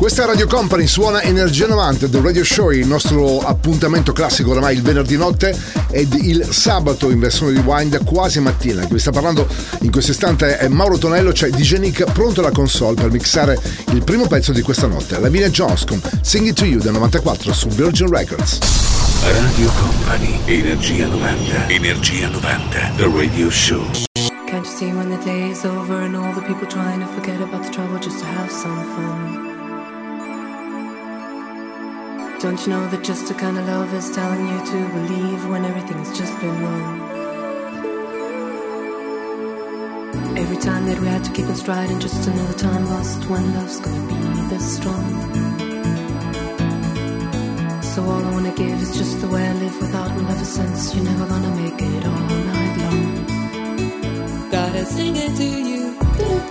Questa è Radio Company, suona Energia 90 del Radio Show, il nostro appuntamento classico oramai il venerdì notte ed il sabato in versione rewind quasi mattina. Chi vi sta parlando in questo istante è Mauro Tonello, c'è DJ Nick pronto alla console per mixare il primo pezzo di questa notte, Lavinia Jones con Sing It To You del 94 su Virgin Records. Radio Company, Energia 90. Energia 90, The Radio Show. Can't you see when the day is over and all the people trying to forget about the trouble just to have some fun? Don't you know that just a kind of love is telling you to believe when everything's just been wrong? Every time that we had to keep on striding, just another time lost when love's gonna be this strong. So all I wanna give is just the way I live without love a sense. You're never gonna make it all night long. Gotta sing it to you. Can't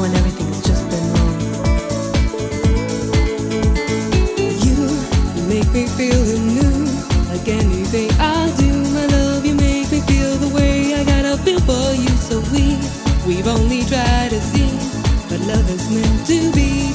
when everything's just been wrong? You make me feel anew, like anything I do. My love, you make me feel the way I gotta feel for you. So we, we've only tried to see what love is meant to be.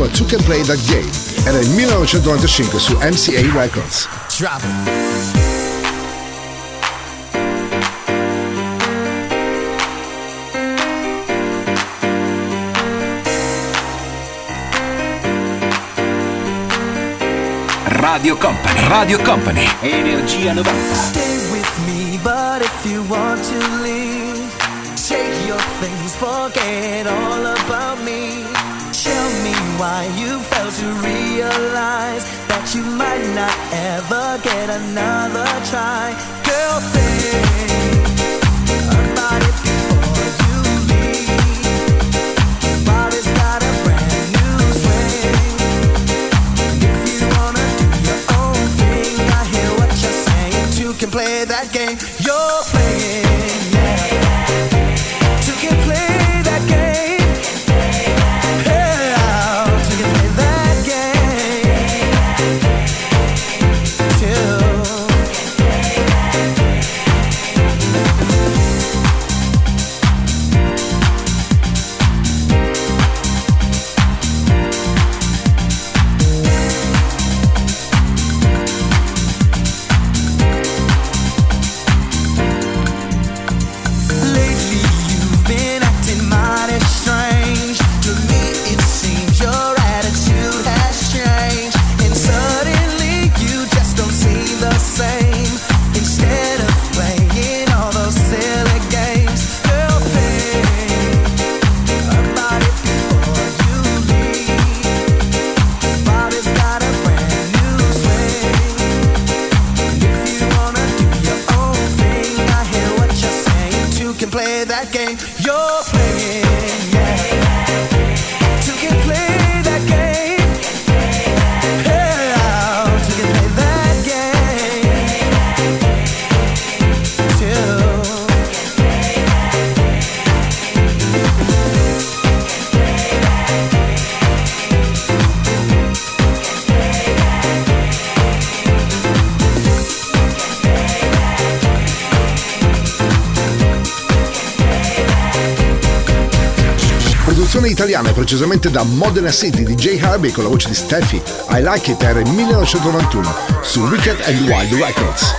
Bobby Brown Two Can Play That Game era il 1995 su MCA Records. Drop it. Radio Company, Radio Company, Energia 90. You might not ever get another try. Girl, think precisamente da Modena City di J. Harvey con la voce di Steffi. I Like It era il 1991 su Wicked and Wild Records.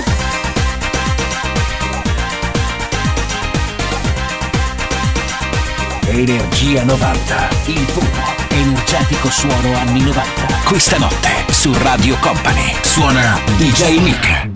Energia 90, il puro, energetico suono anni 90. Questa notte su Radio Company suona. DJ Nick.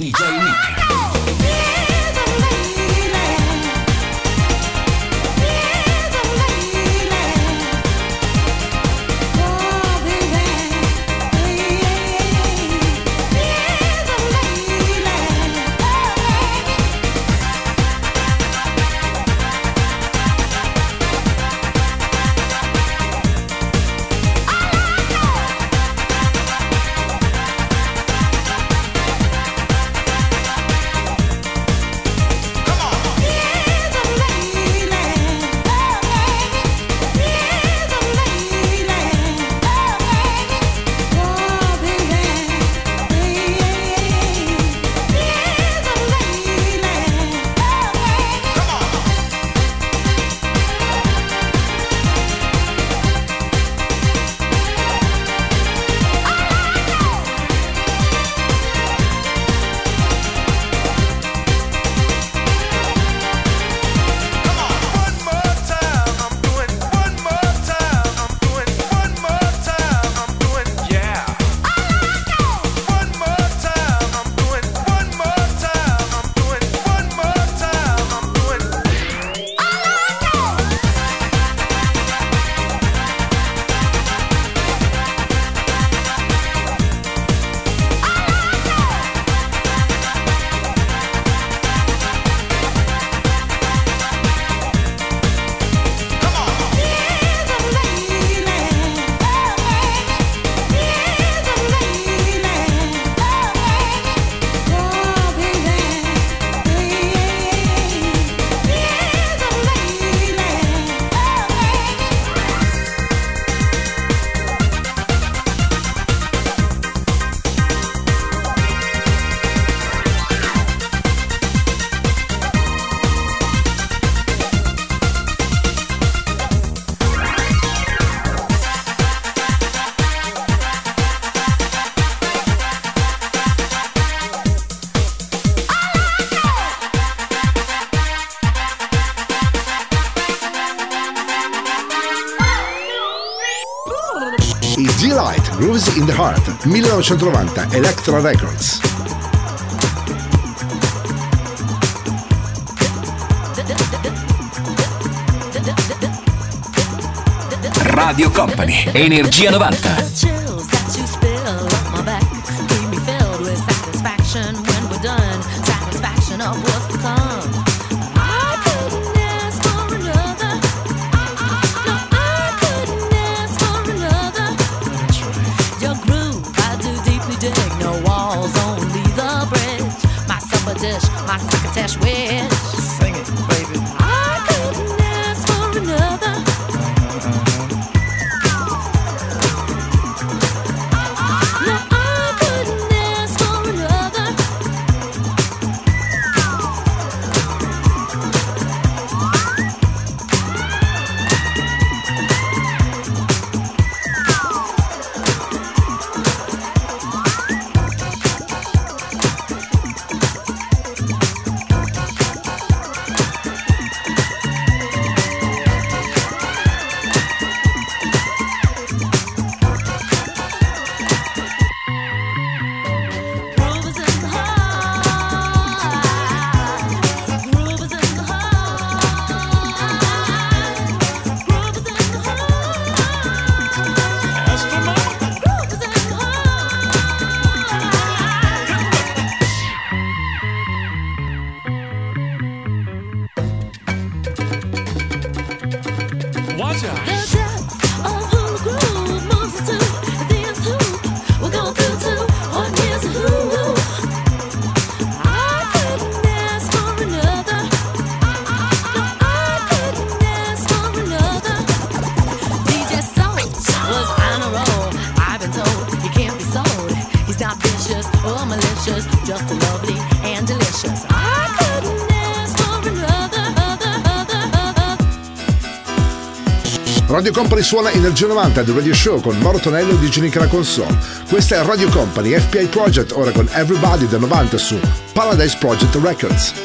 1990, Electra Records. Radio Company, Energia 90. Radio Company suona Energia 90 del Radio Show con Moro Tonello Di Nicola Console. Questa è Radio Company FPI Project, ora con Everybody del 90 su Paradise Project Records.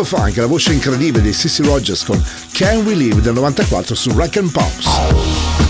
Just Funk, la voce incredibile di Sissy Rogers con Can We Live del 94 su Rack and Pops.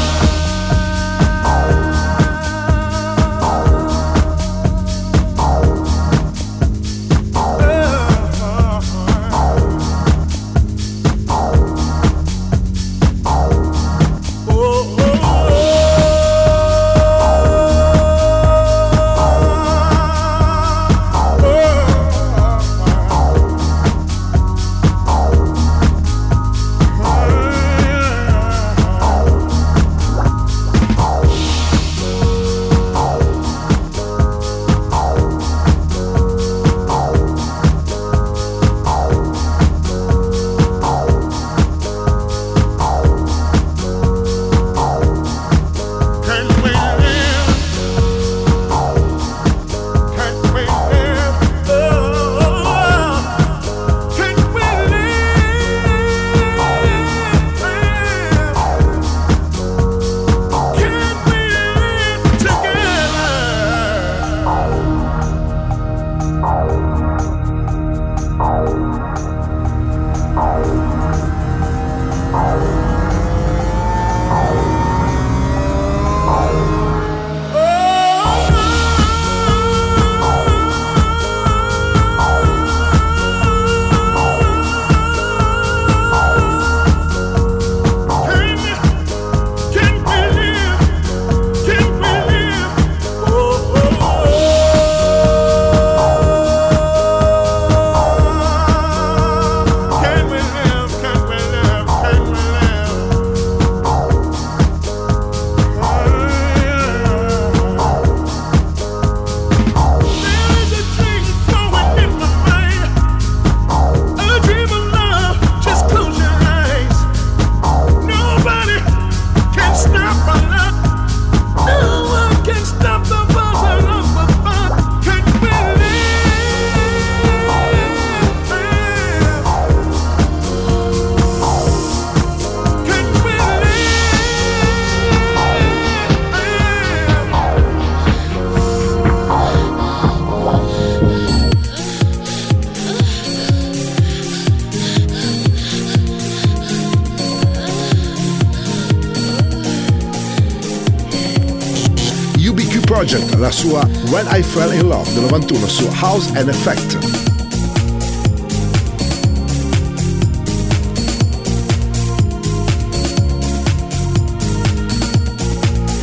Sua When I Fell in Love del 91 su House and Effect.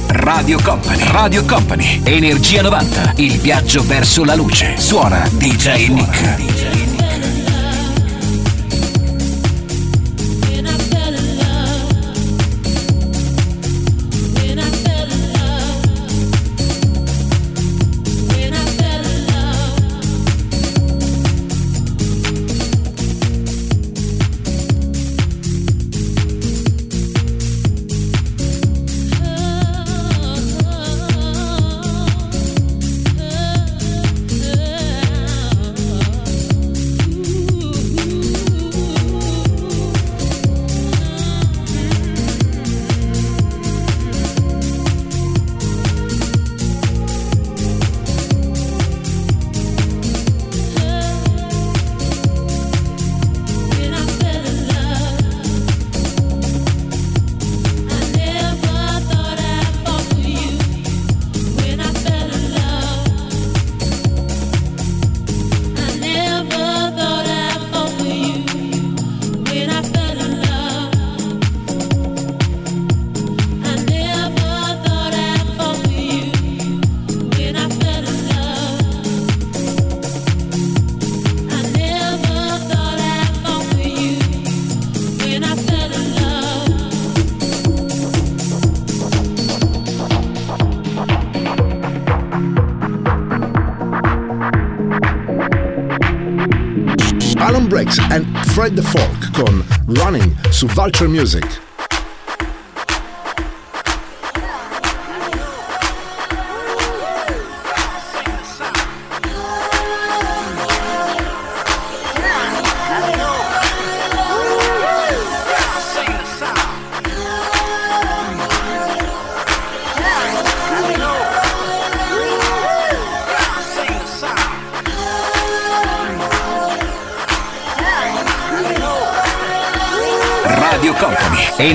Radio Company, Radio Company, Energia 90, il viaggio verso la luce. Suona DJ Nick. Fred su Vulture Music.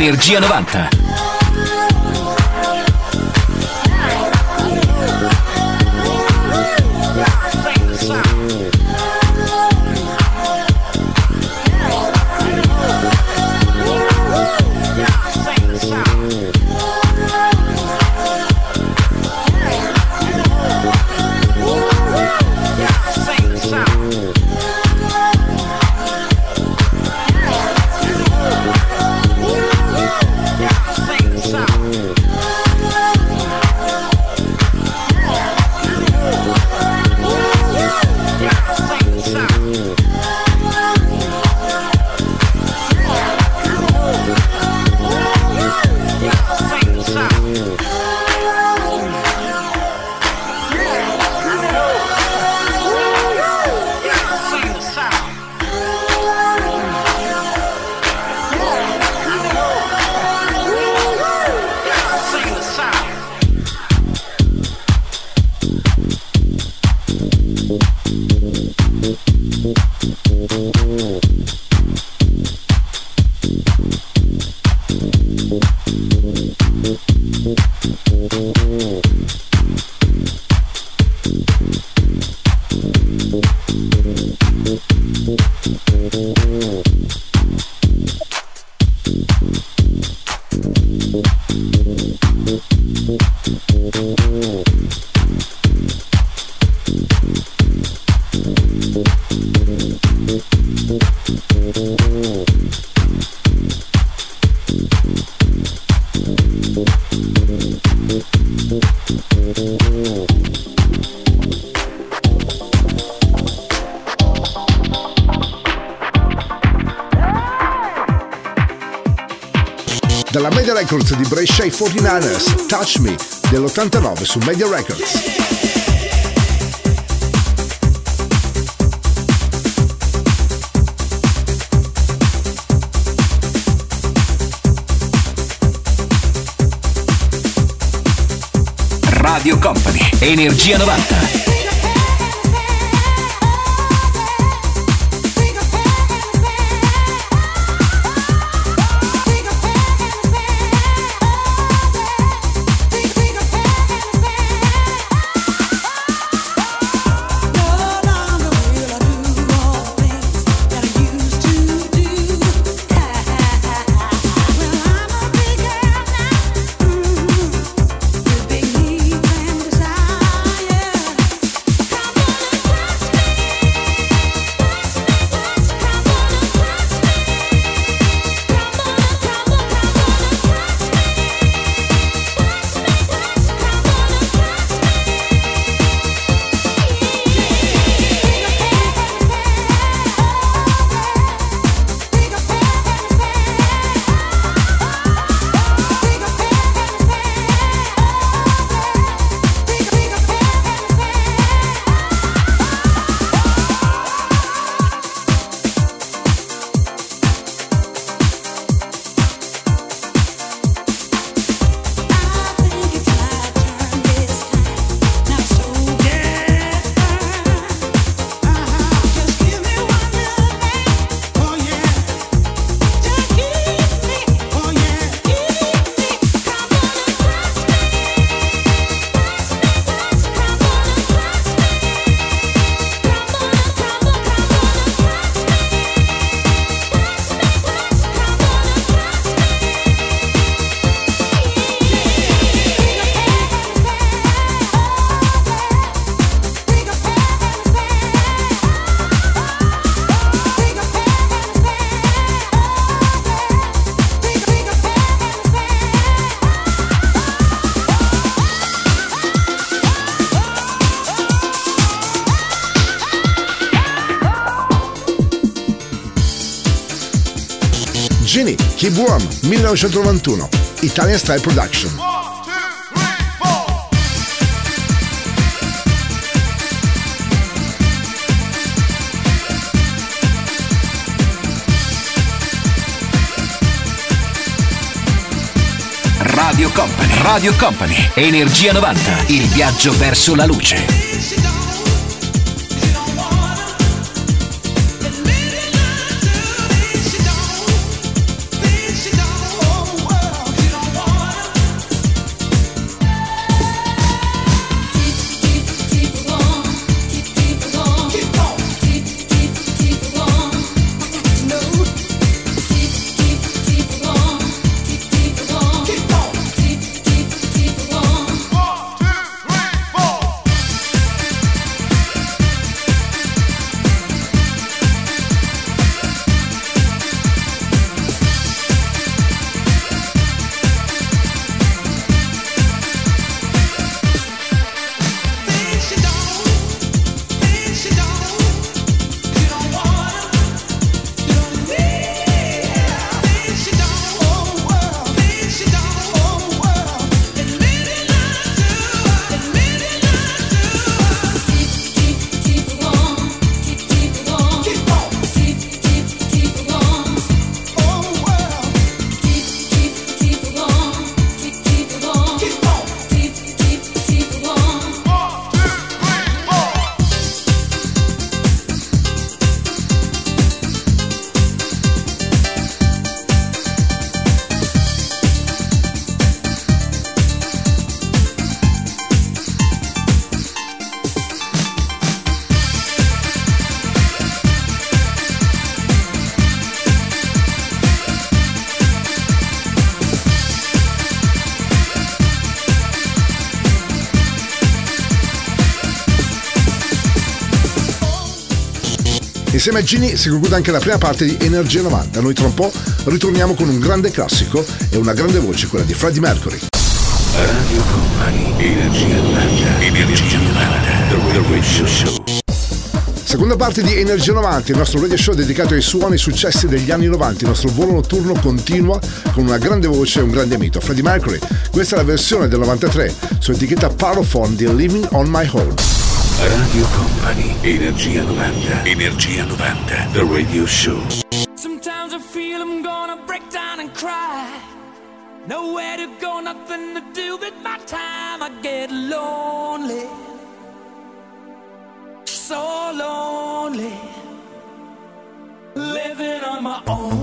Energia 90. 49ers, Touch Me dell'89 su Media Records. Radio Company, Energia 90. Keep Warm, 1991, Italian Style Production. Radio Company. Radio Company. Energia 90. Il viaggio verso la luce. Insieme a Gini si conclude anche la prima parte di Energia 90. Noi tra un po' ritorniamo con un grande classico e una grande voce, quella di Freddie Mercury. Radio Company, Energia 90, Energia 90, The Radio Show. Seconda parte di Energia 90, il nostro radio show dedicato ai suoni successi degli anni 90. Il nostro volo notturno continua con una grande voce e un grande mito, Freddie Mercury. Questa è la versione del 93 su etichetta Parophone di Living on My Own. Radio Company, Energia 90, Energia 90, The Radio Show. Sometimes I feel I'm gonna break down and cry. Nowhere to go, nothing to do with my time. I get lonely, so lonely, living on my own.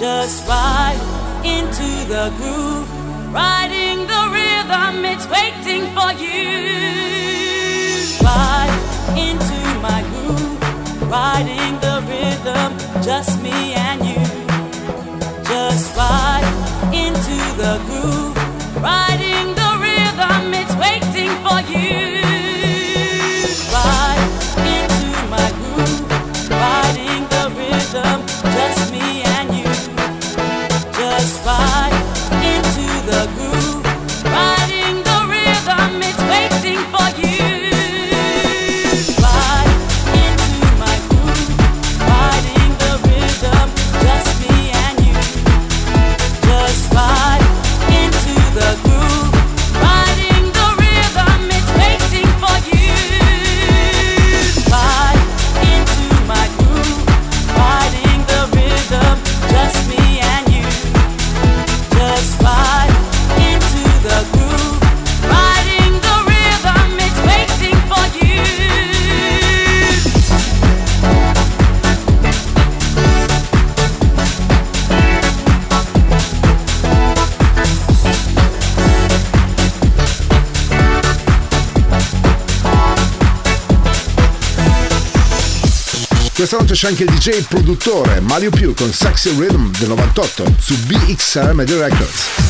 just ride into the groove. Riding the rhythm, it's waiting for you. Ride into my groove. Riding the rhythm, just me and you. Just ride into the groove. Riding the rhythm, it's waiting for you. Questa notte c'è anche il DJ produttore Mario Più con Sexy Rhythm del 98 su BXR Media Records.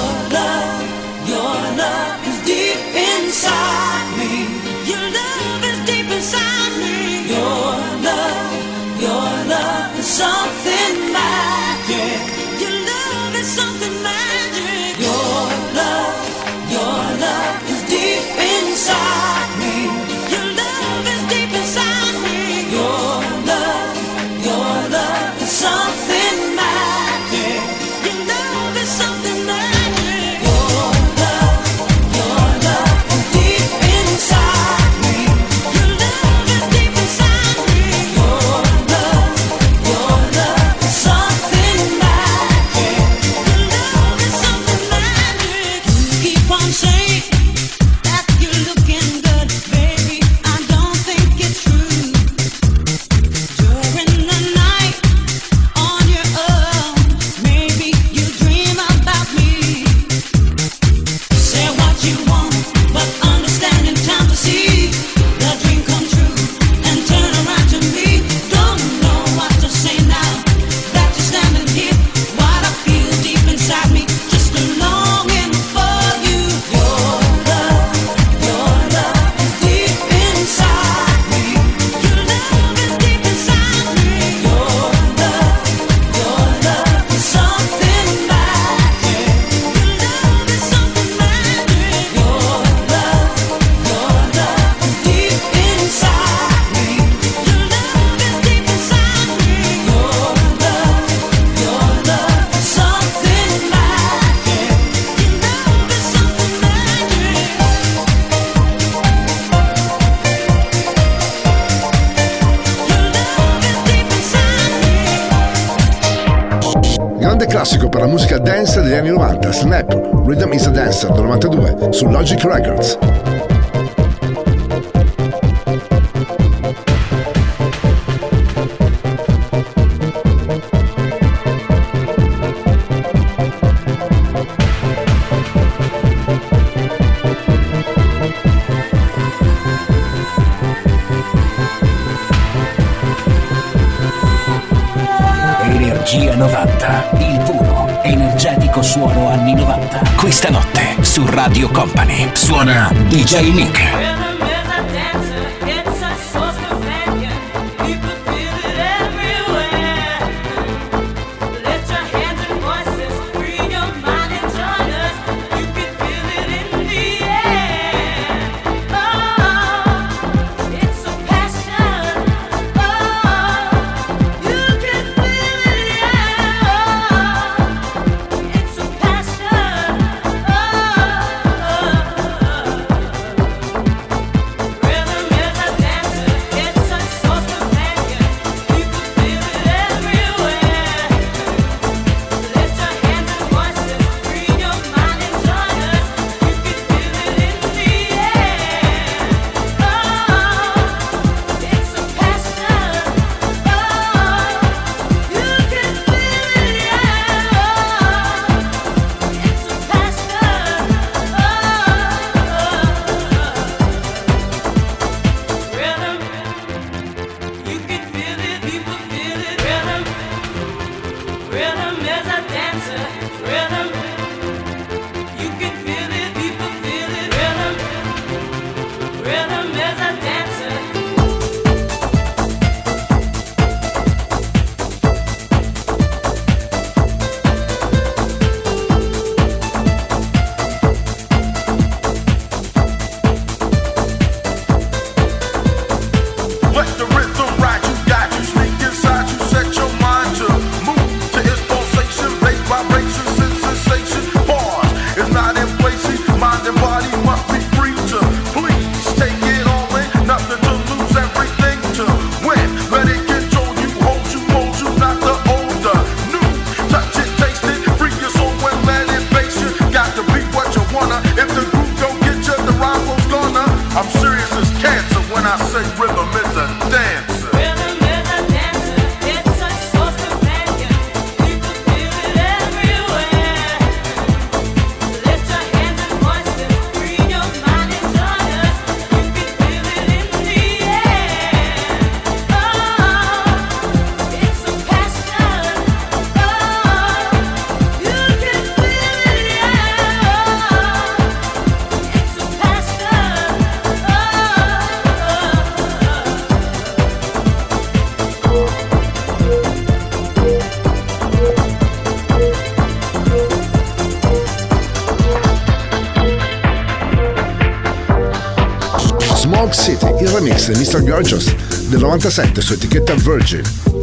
Gorgeous del 97 su etichetta Virgin.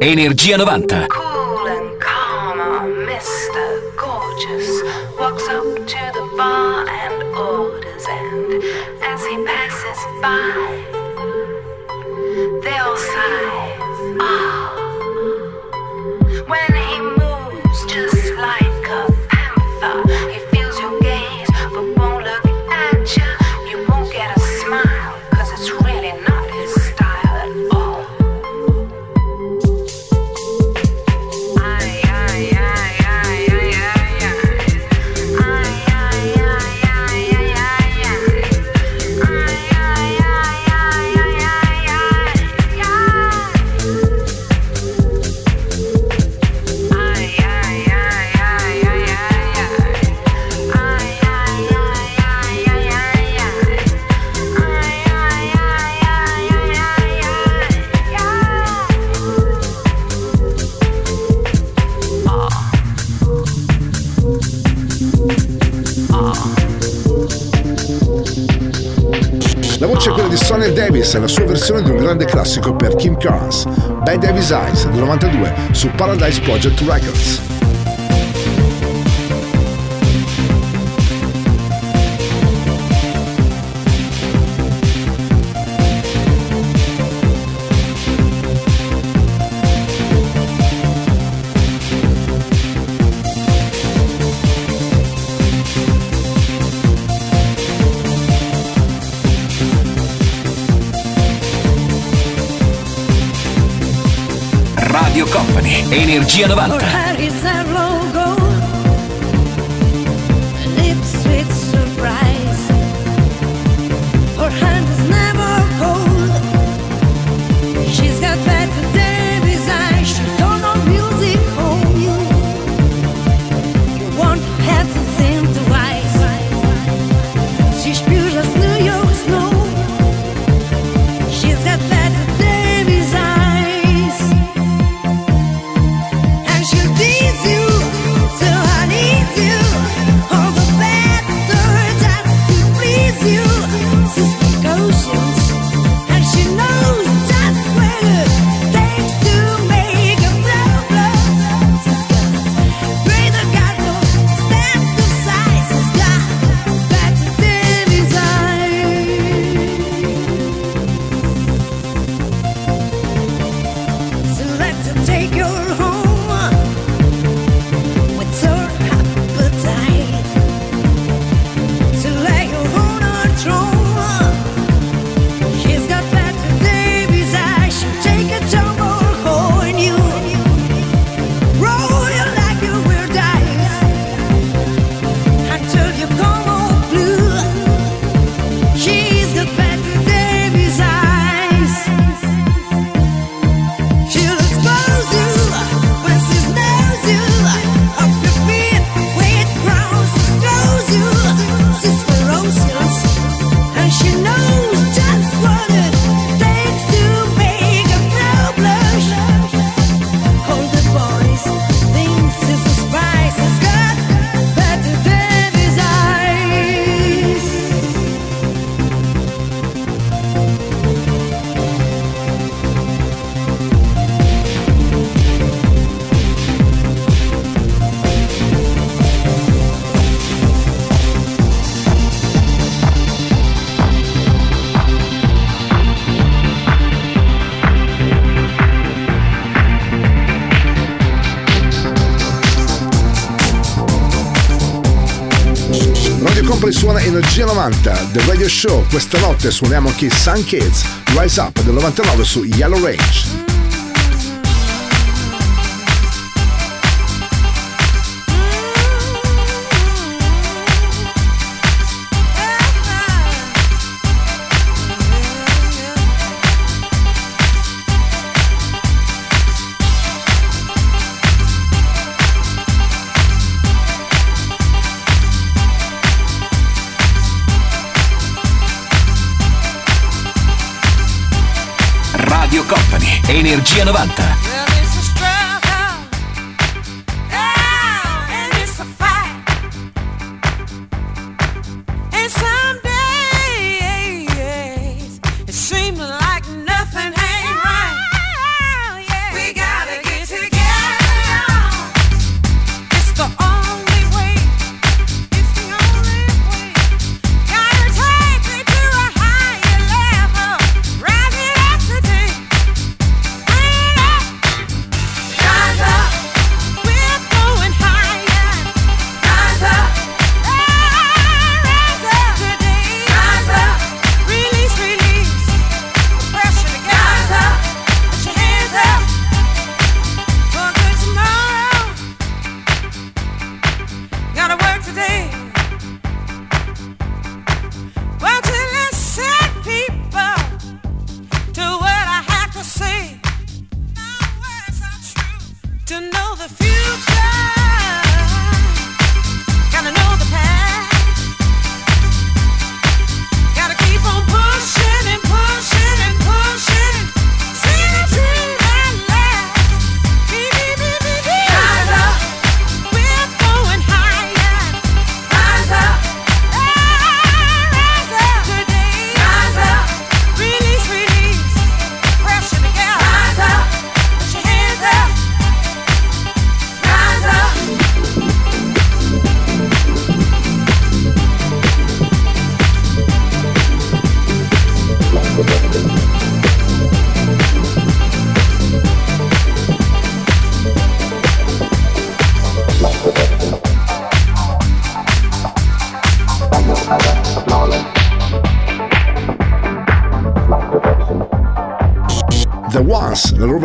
Energia 90. è la sua versione di un grande classico per Kim Carnes, Bad Davis Eyes del 92 su Paradise Project Records. Energia 90. 90 del Radio Show, questa notte suoniamo anche Sun Kids, Rise Up del 99 su Yellow Range. 90.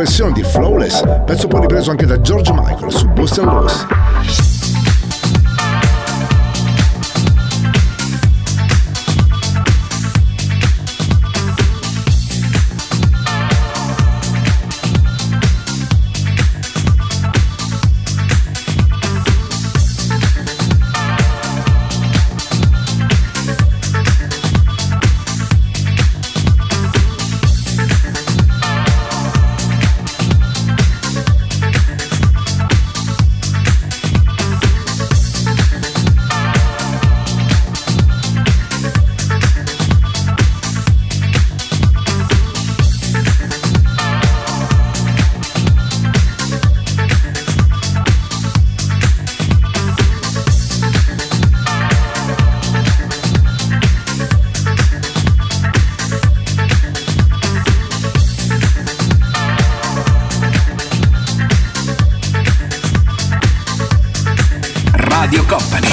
versione di Flawless, pezzo poi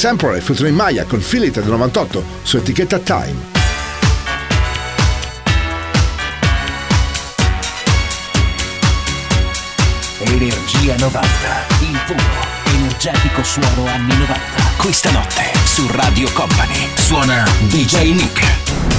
Temporary featuring Maya con Philip del 98 su etichetta Time. Energia 90, il puro, energetico suono anni 90. Questa notte su Radio Company suona DJ Nick.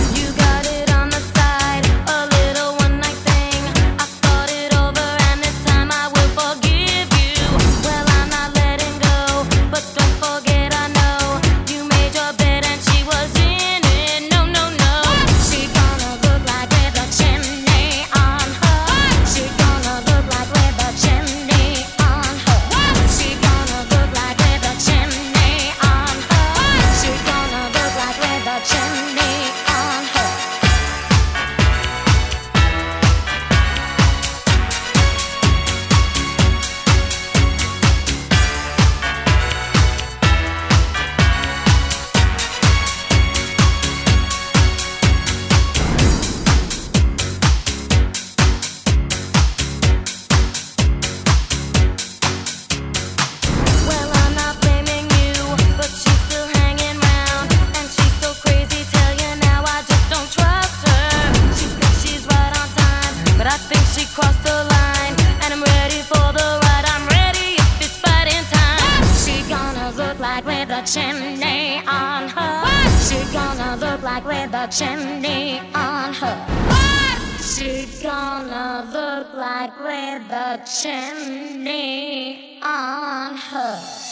touching on her. What she gonna look like with the chimney on her?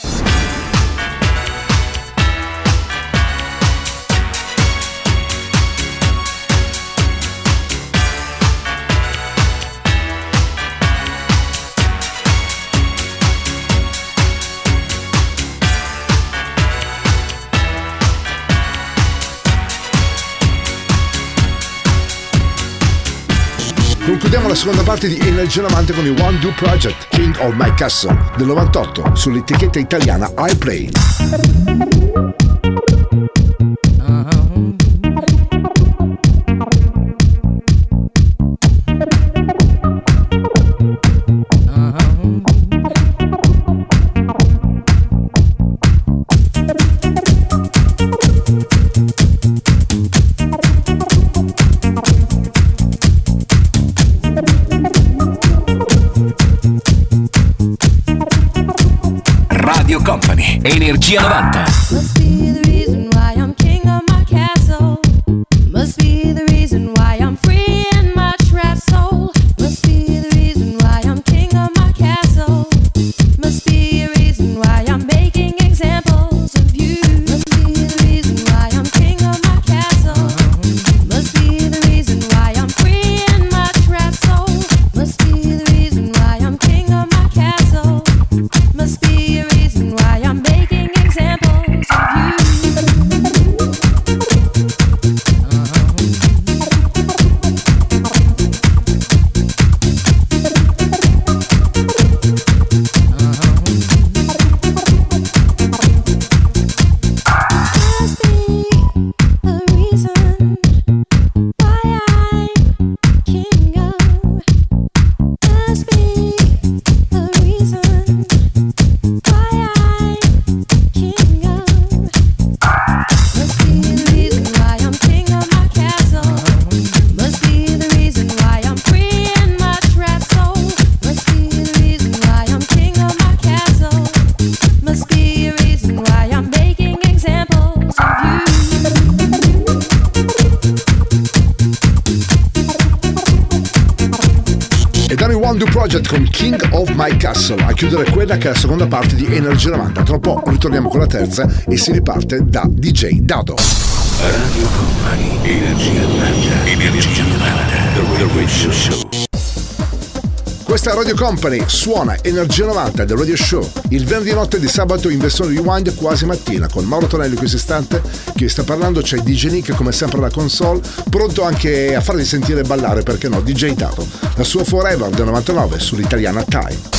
Chiudiamo la seconda parte di Energia 90 con il One Do Project, King of My Castle, del 98, sull'etichetta italiana iPlay. Energia 90. seconda parte di Energy 90. Tra poco ritorniamo con la terza e si riparte da DJ Dado. Radio Company, Energia 90, Energia 90, The Radio Show. Questa Radio Company suona Energia 90 del Radio Show il venerdì notte di sabato in versione rewind quasi mattina con Mauro Tonelli in questo istante che sta parlando c'è DJ Nick come sempre alla console pronto anche a farvi sentire ballare perché no DJ Dato la sua Forever del 99 sull'italiana Time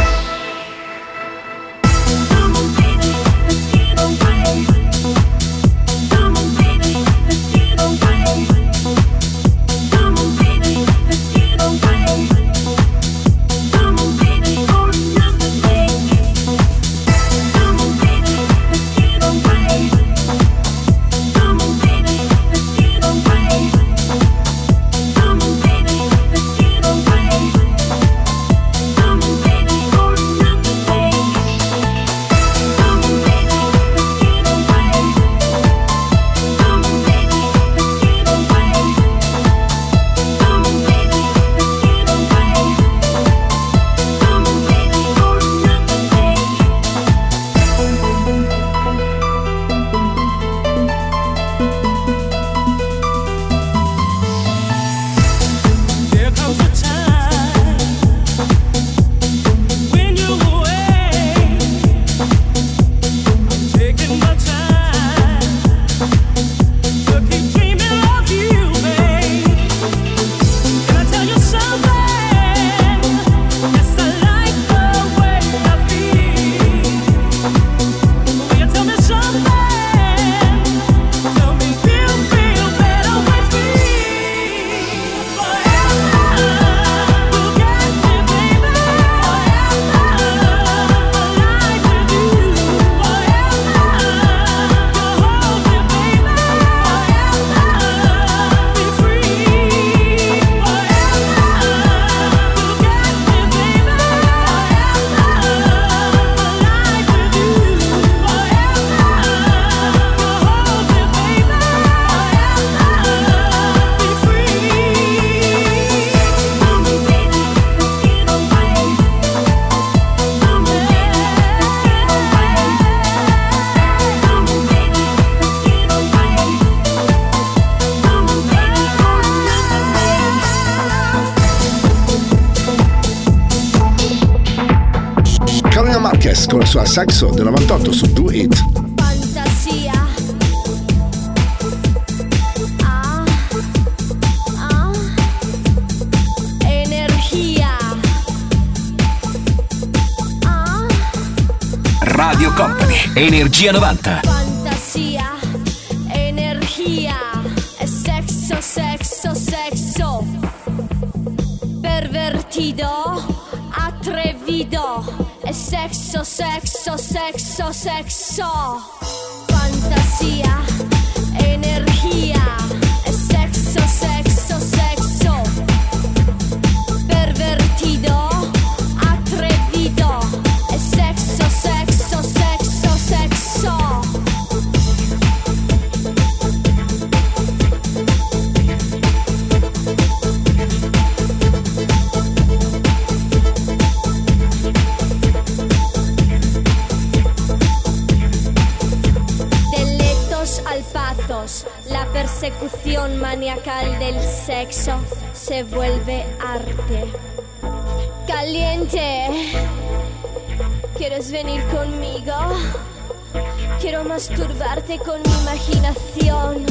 Masturbarte con mi imaginación,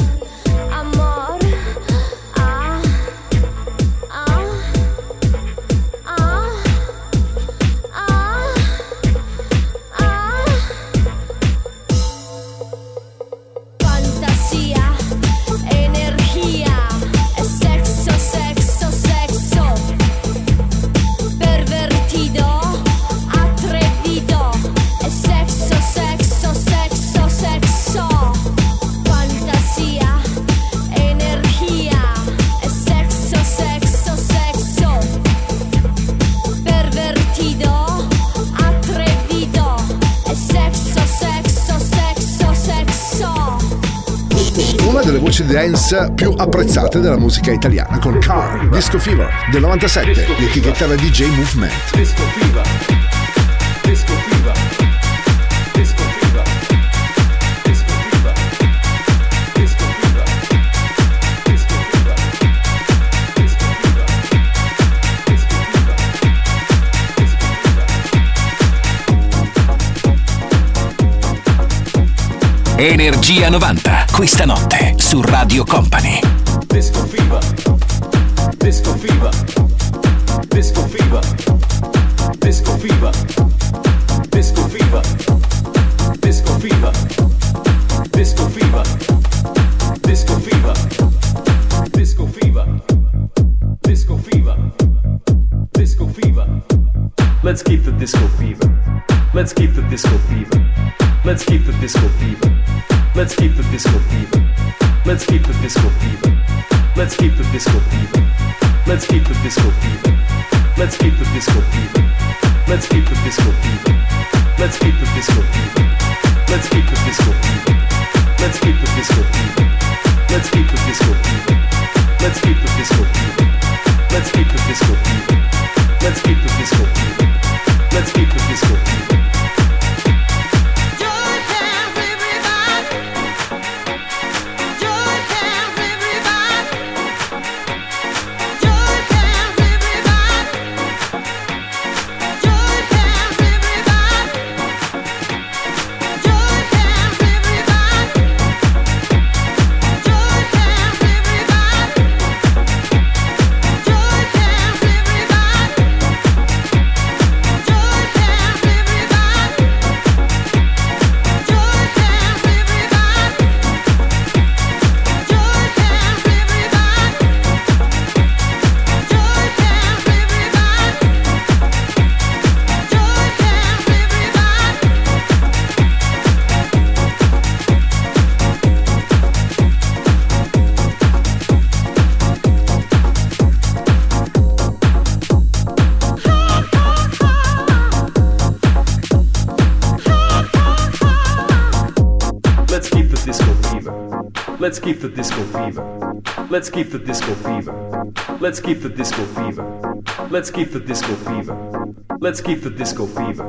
dance più apprezzate della musica italiana con Car, Disco Fever del 97, l'etichetta la DJ Movement. Disco Fever. Disco Fever. Disco Fever. Disco Fever. Disco Fever. Disco Fever. Disco Fever. Disco Fever. Energia 90, questa notte su Radio Company. Keep the disco fever. Let's keep the disco fever. Let's keep the disco fever. Let's keep the disco fever. Let's keep the disco fever.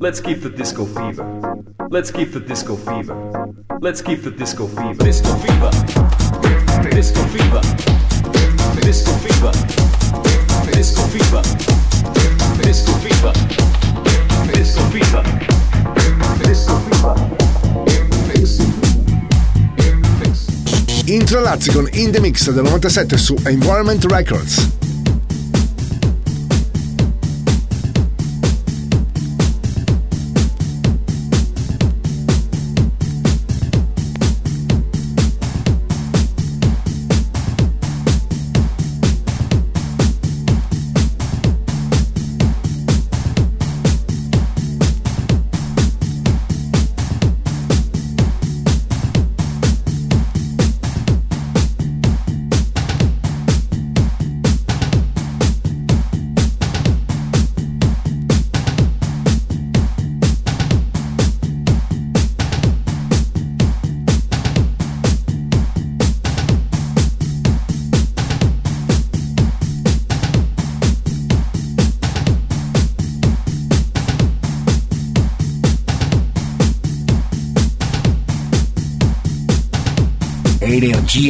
Let's keep the disco fever. Let's keep the disco fever. Let's keep the disco fever. Disco fever. Disco fever. Disco fever. Disco fever. Disco fever. Disco fever. Disco fever. Intralazzi con In The Mix del 97 su Environment Records.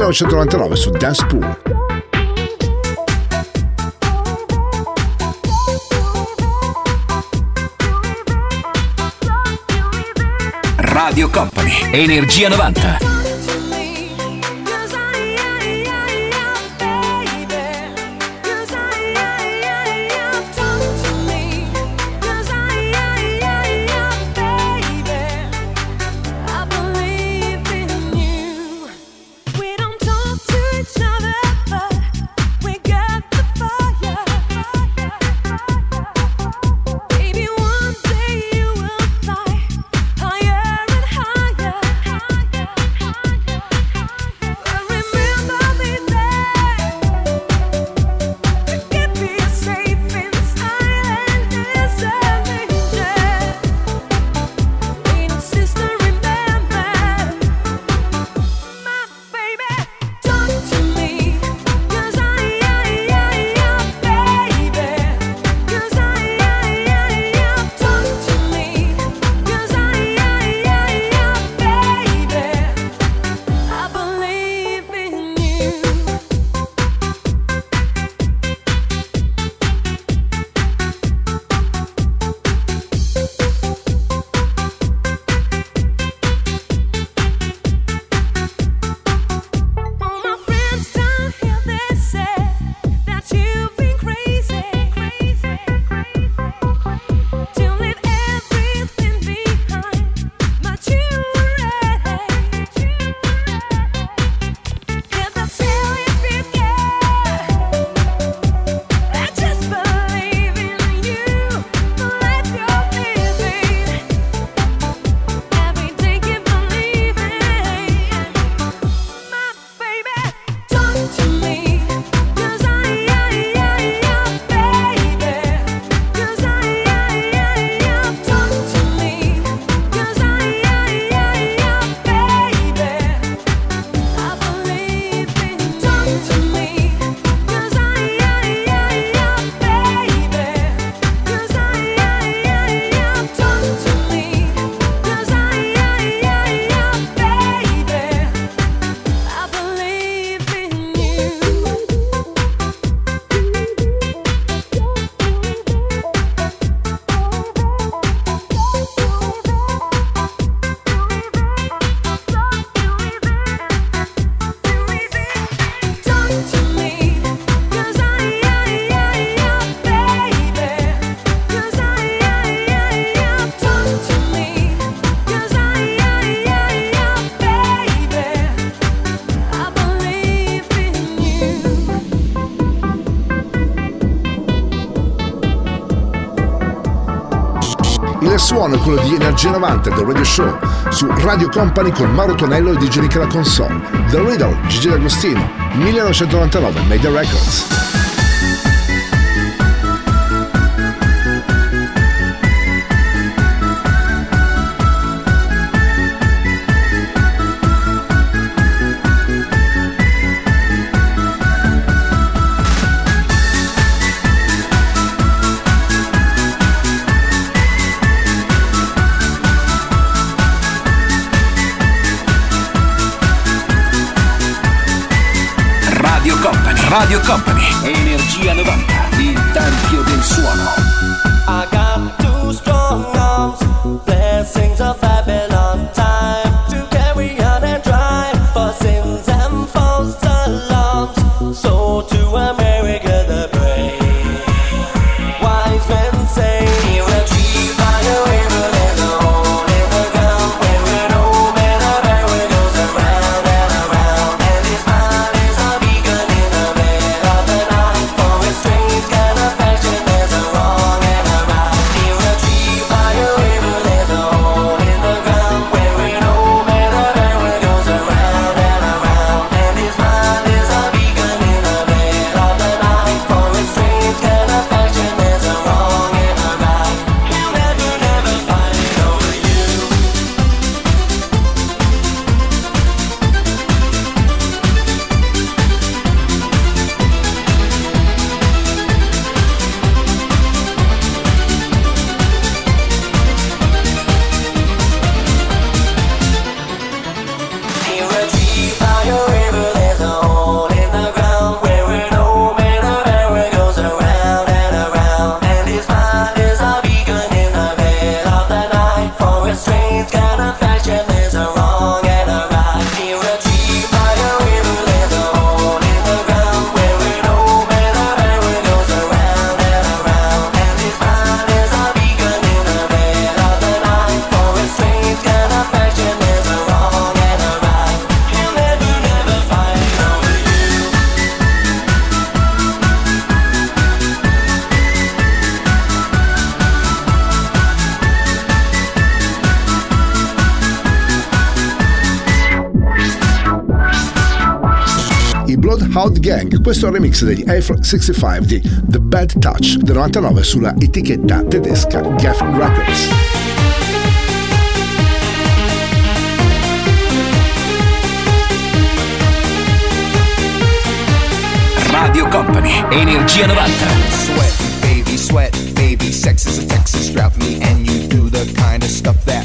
1999 su Dance Pool. Radio Company, Energia 90. Suono è quello di Energia 90 del Radio Show su Radio Company con Mauro Tonello e DJ Nick alla console. The Riddle, Gigi D'Agostino, 1999, Media Records. Radio Company, Energia 90, il tempio questo remix degli F65 di The Bad Touch del 99 sulla etichetta tedesca Geffen Records. Radio Company, Energia 90. Sweat, baby, sweat, baby. Sex is a Texas drought. Me and you do the kind of stuff that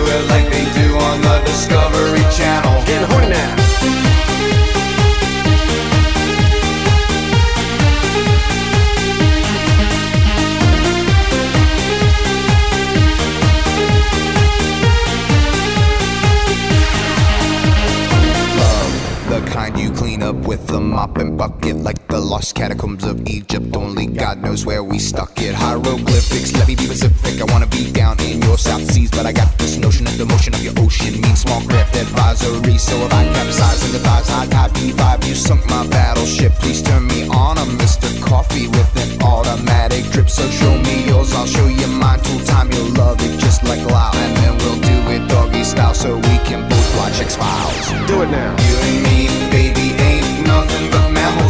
bucket like the lost catacombs of Egypt. Only God knows where we stuck it. Hieroglyphics, let me be specific. I wanna be down in your South Seas, but I got this notion that the motion of your ocean means small craft advisory. So if I capsize in the thighs, high tide V5, you sunk my battleship. Please turn me on. I'm Mr. Coffee with an automatic drip. So show me yours, I'll show you mine. Tool time, you'll love it just like Lao. And then we'll do it doggy style so we can both watch X Files. Do it now. You and me, baby,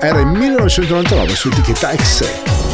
Era il 1999 su etichetta X.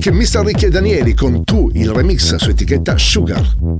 anche Mr. Ricchi e Danieli con Tu, il remix su etichetta Sugar.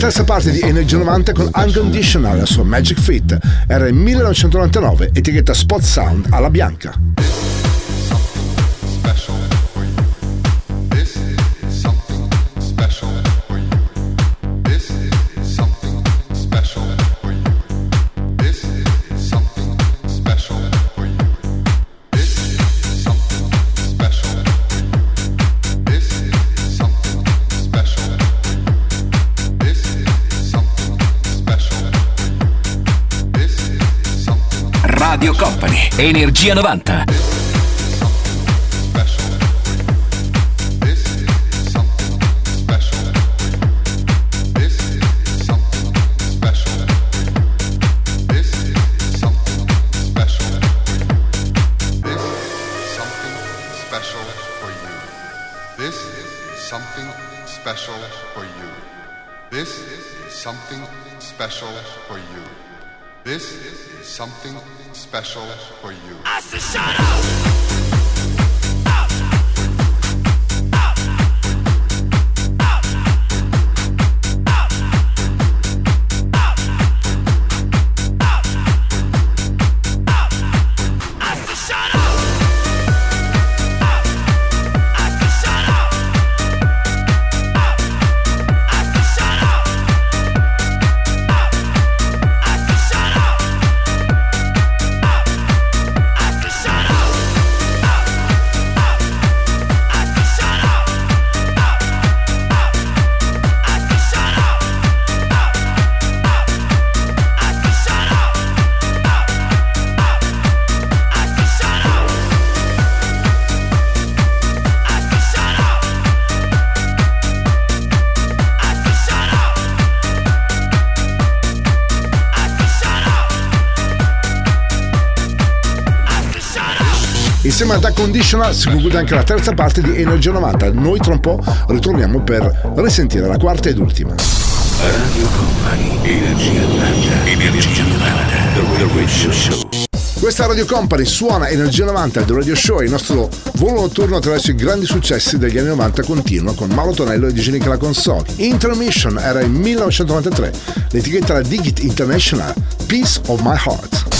terza parte di Energy 90 con Unconditional, la sua Magic Fit. Era il 1999, etichetta Spot Sound alla bianca. Energia 90. special for you. This is something special for you. Insieme ad Conditional si conclude anche la terza parte di Energia 90. Noi tra un po' ritorniamo per risentire la quarta ed ultima. Radio Company, Energia 90. Energia 90. The Radio Show. Questa Radio Company suona Energia 90 del Radio Show e il nostro volo notturno attraverso i grandi successi degli anni 90 continua con Mauro Tonello e Digenica la console. Intermission era il 1993, l'etichetta era Digit International, Peace of My Heart.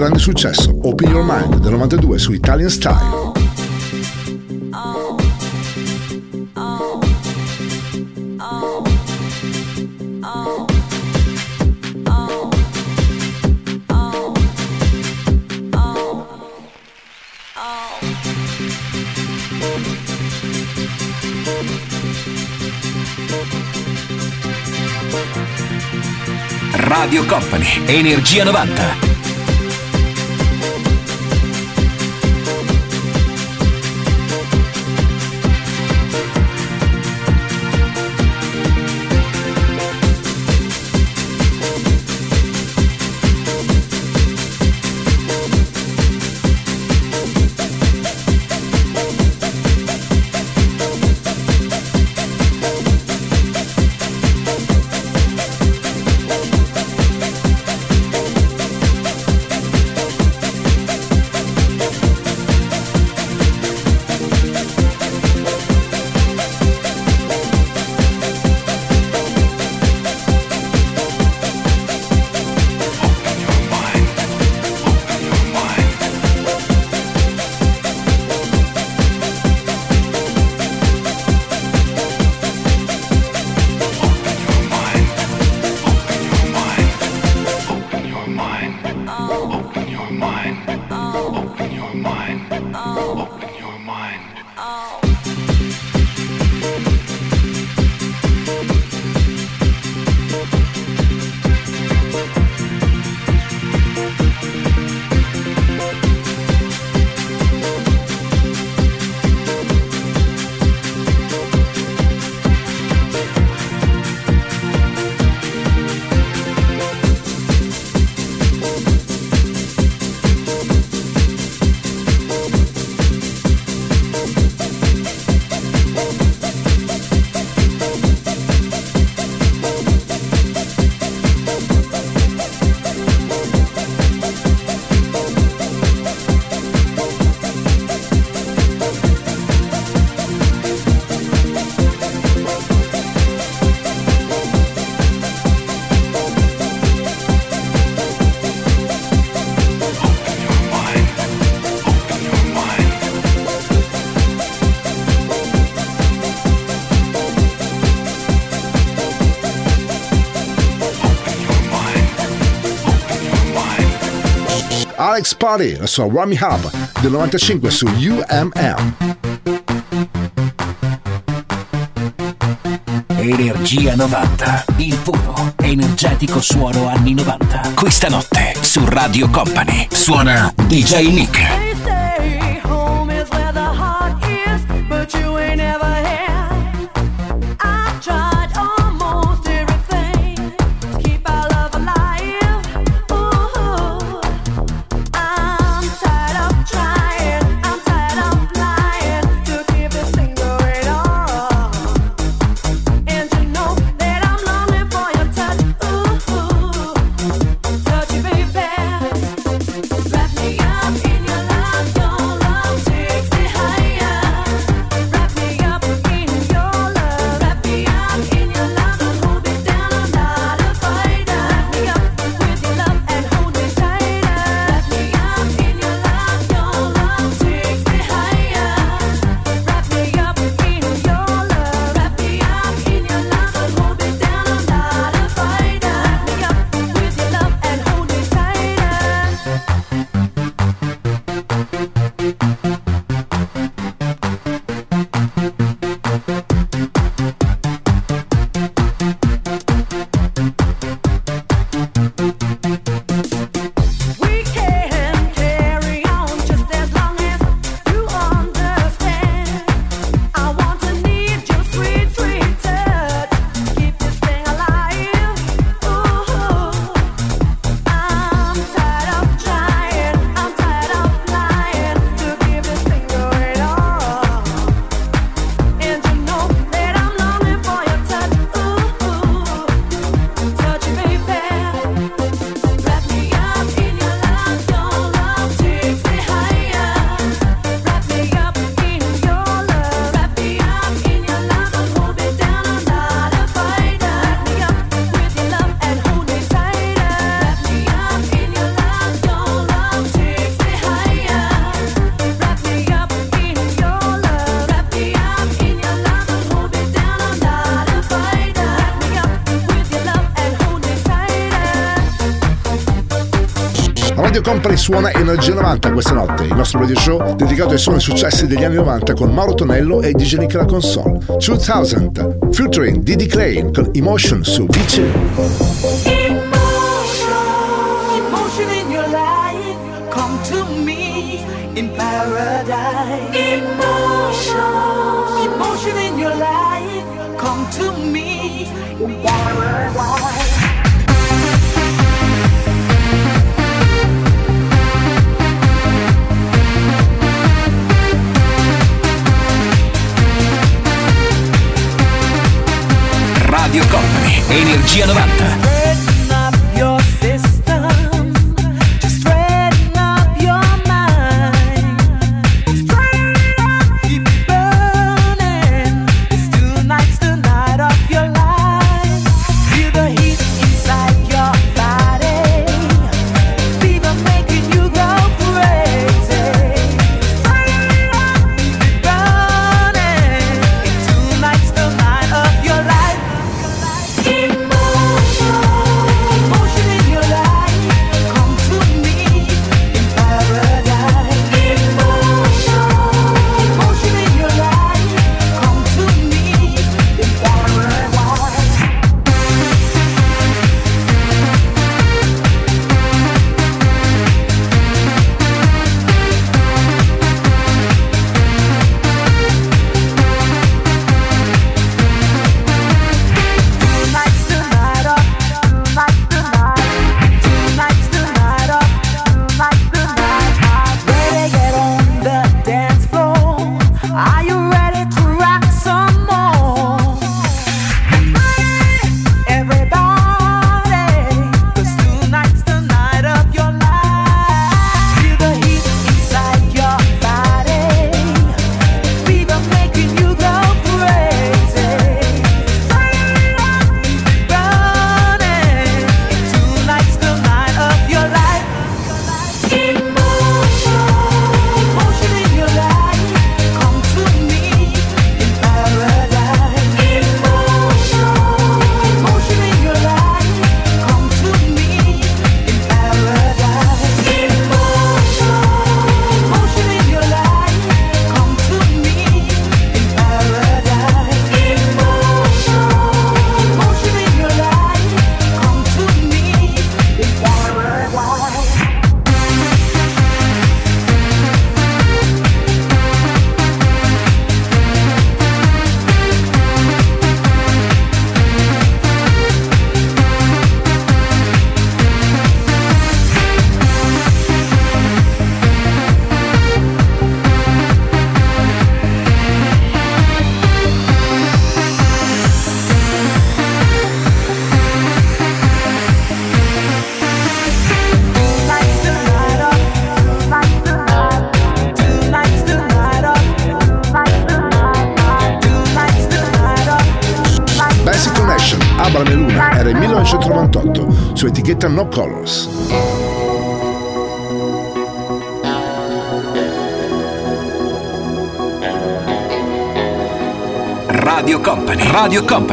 Grande successo, Open Your Mind del 92 su Italian Style. Radio Company, Energia 90. Alex Party, la sua Rummy Hub del 95 su UMM. Energia 90, il puro, energetico suono anni 90. Questa notte su Radio Company suona DJ Nick. Company suona Energia 90 questa notte, il nostro radio show dedicato ai suoni successi degli anni 90 con Mauro Tonello e DJ Nick la console. 2000, featuring Didi Klein con Emotion su V2. Energia 90.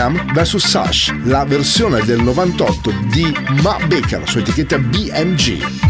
Am vs Sash, la versione del 98 di Ma Baker su etichetta BMG.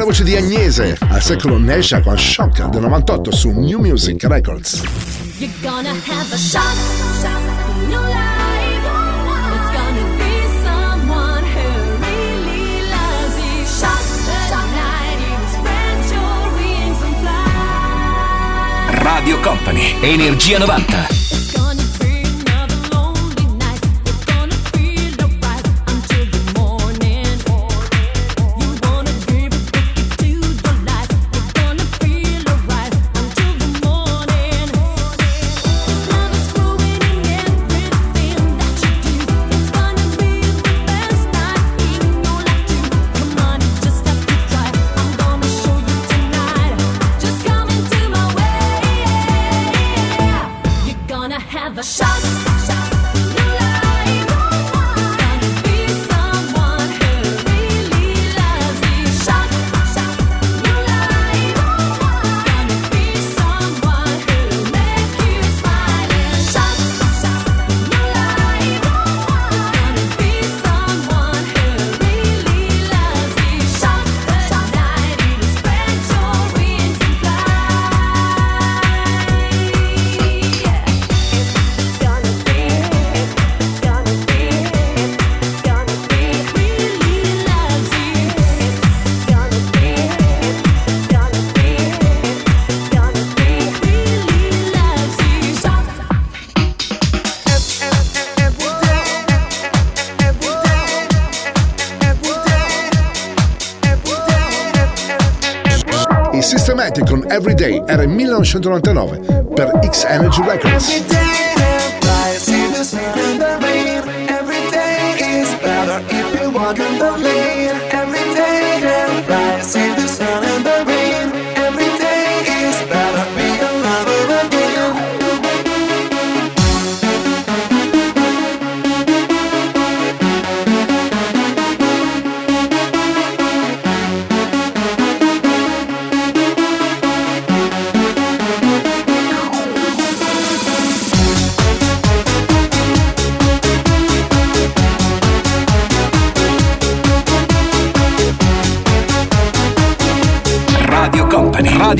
la voce di Agnese al secolo Nesha con Shock del 98 su New Music Records. You're gonna have a shock, shock. Radio Company, Energia 90. 1999 per X Energy Records.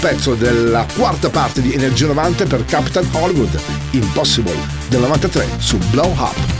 Pezzo della quarta parte di Energia 90 per Capitan Hollywood, Impossible, del 93 su Blow Up.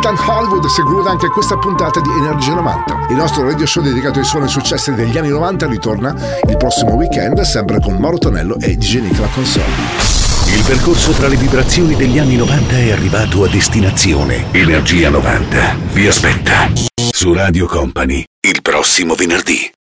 Capitan Hollywood conclude anche questa puntata di Energia 90. Il nostro radio show dedicato ai suoni successi degli anni 90 ritorna il prossimo weekend, sempre con Mauro Tonello e DJ Nick la console. Il percorso tra le vibrazioni degli anni 90 è arrivato a destinazione. Energia 90 vi aspetta su Radio Company il prossimo venerdì.